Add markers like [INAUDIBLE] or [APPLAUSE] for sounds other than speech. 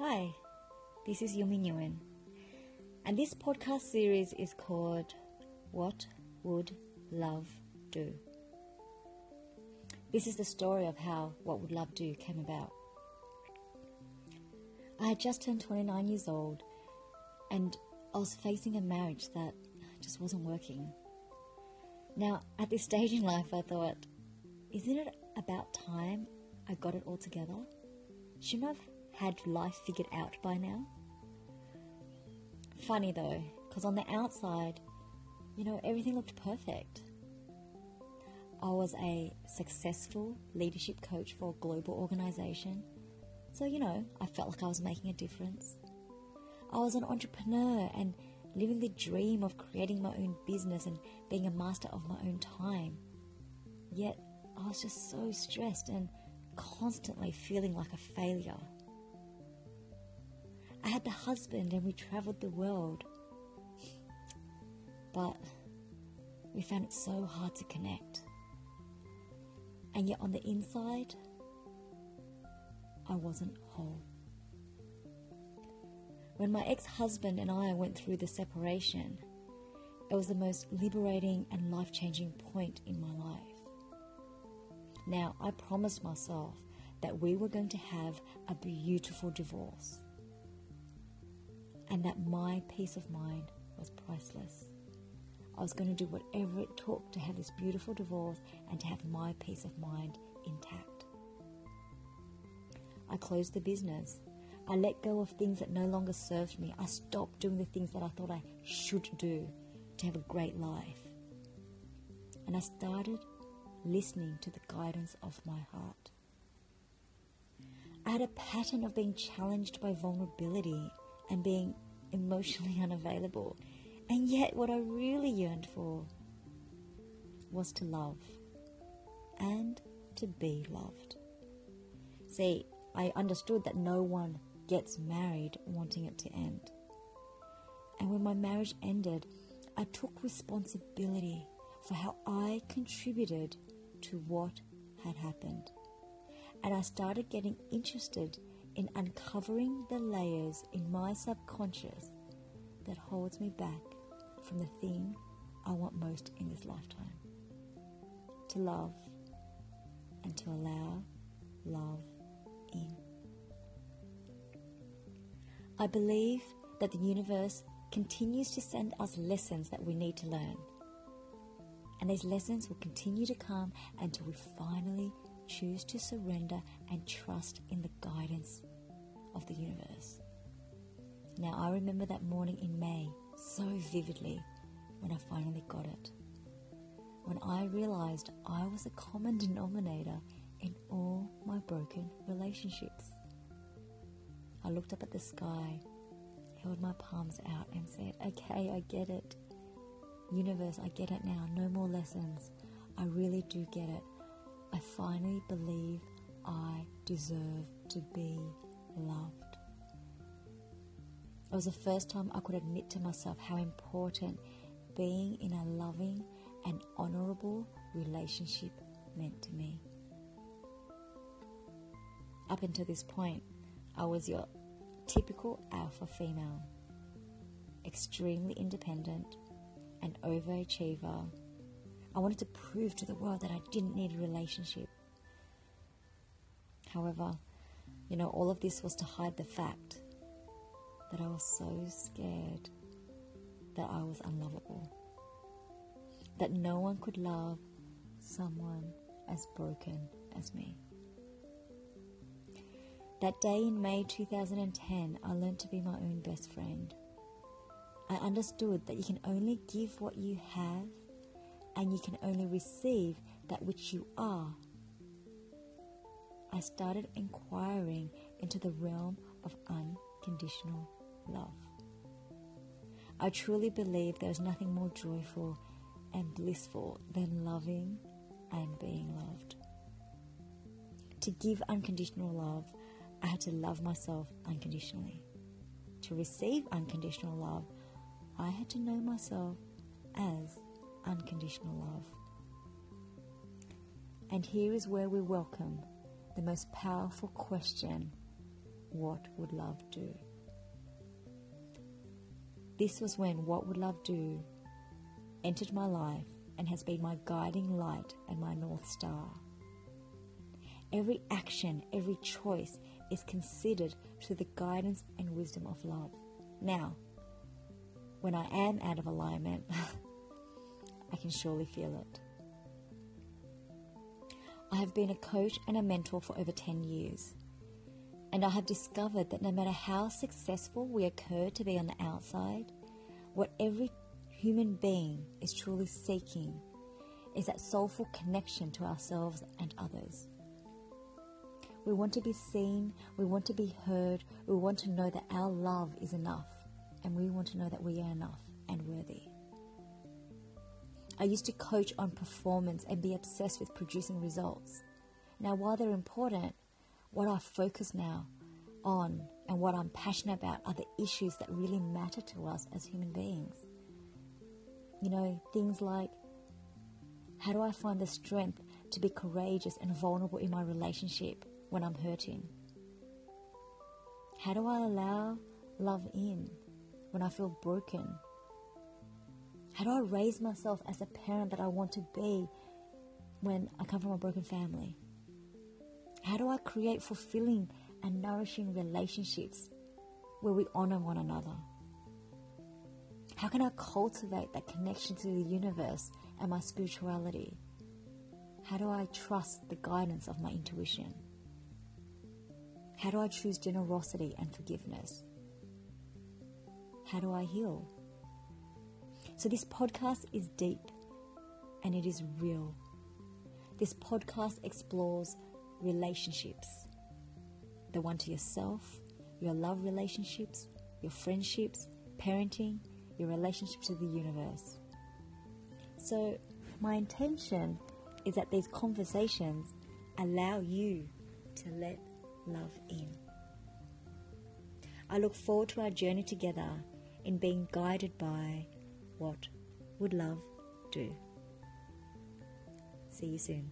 Hi, this is Yumi Nguyen, and this podcast series is called What Would Love Do? This is the story of how What Would Love Do came about. I had just turned 29 years old, and I was facing a marriage that just wasn't working. Now, at this stage in life, I thought, isn't it about time I got it all together? Shouldn't I have had life figured out by now? Funny though, because on the outside, you know, everything looked perfect. I was a successful leadership coach for a global organization, so you know, I felt like I was making a difference. I was an entrepreneur and living the dream of creating my own business and being a master of my own time. Yet, I was just so stressed and constantly feeling like a failure. I had the husband and we traveled the world. But we found it so hard to connect. And yet on the inside, I wasn't whole. When my ex husband and I went through the separation, it was the most liberating and life changing point in my life. Now, I promised myself that we were going to have a beautiful divorce and that my peace of mind was priceless. I was going to do whatever it took to have this beautiful divorce and to have my peace of mind intact. I closed the business. I let go of things that no longer served me. I stopped doing the things that I thought I should do to have a great life. And I started listening to the guidance of my heart. I had a pattern of being challenged by vulnerability and being emotionally [LAUGHS] unavailable. And yet, what I really yearned for was to love and to be loved. See, I understood that no one gets married wanting it to end. And when my marriage ended, I took responsibility for how I contributed to what had happened. And I started getting interested in uncovering the layers in my subconscious that holds me back from the thing I want most in this lifetime to love and to allow love in. I believe that the universe continues to send us lessons that we need to learn. And these lessons will continue to come until we finally choose to surrender and trust in the guidance of the universe. Now, I remember that morning in May so vividly when I finally got it. When I realized I was a common denominator in all my broken relationships. I looked up at the sky, held my palms out, and said, Okay, I get it. Universe, I get it now. No more lessons. I really do get it. I finally believe I deserve to be loved. It was the first time I could admit to myself how important being in a loving and honorable relationship meant to me. Up until this point, I was your typical alpha female, extremely independent, an overachiever. I wanted to prove to the world that I didn't need a relationship. However, you know, all of this was to hide the fact that I was so scared that I was unlovable. That no one could love someone as broken as me. That day in May 2010, I learned to be my own best friend. I understood that you can only give what you have and you can only receive that which you are. I started inquiring into the realm of unconditional love. I truly believe there is nothing more joyful and blissful than loving and being loved. To give unconditional love, I had to love myself unconditionally. To receive unconditional love, I had to know myself as unconditional love. And here is where we welcome the most powerful question what would love do? This was when What Would Love Do entered my life and has been my guiding light and my North Star. Every action, every choice is considered through the guidance and wisdom of love. Now, when I am out of alignment, [LAUGHS] can surely feel it. I have been a coach and a mentor for over 10 years. And I have discovered that no matter how successful we occur to be on the outside, what every human being is truly seeking is that soulful connection to ourselves and others. We want to be seen, we want to be heard, we want to know that our love is enough, and we want to know that we are enough and worthy. I used to coach on performance and be obsessed with producing results. Now, while they're important, what I focus now on and what I'm passionate about are the issues that really matter to us as human beings. You know, things like how do I find the strength to be courageous and vulnerable in my relationship when I'm hurting? How do I allow love in when I feel broken? How do I raise myself as a parent that I want to be when I come from a broken family? How do I create fulfilling and nourishing relationships where we honor one another? How can I cultivate that connection to the universe and my spirituality? How do I trust the guidance of my intuition? How do I choose generosity and forgiveness? How do I heal? So, this podcast is deep and it is real. This podcast explores relationships the one to yourself, your love relationships, your friendships, parenting, your relationship to the universe. So, my intention is that these conversations allow you to let love in. I look forward to our journey together in being guided by what would love do? See you soon.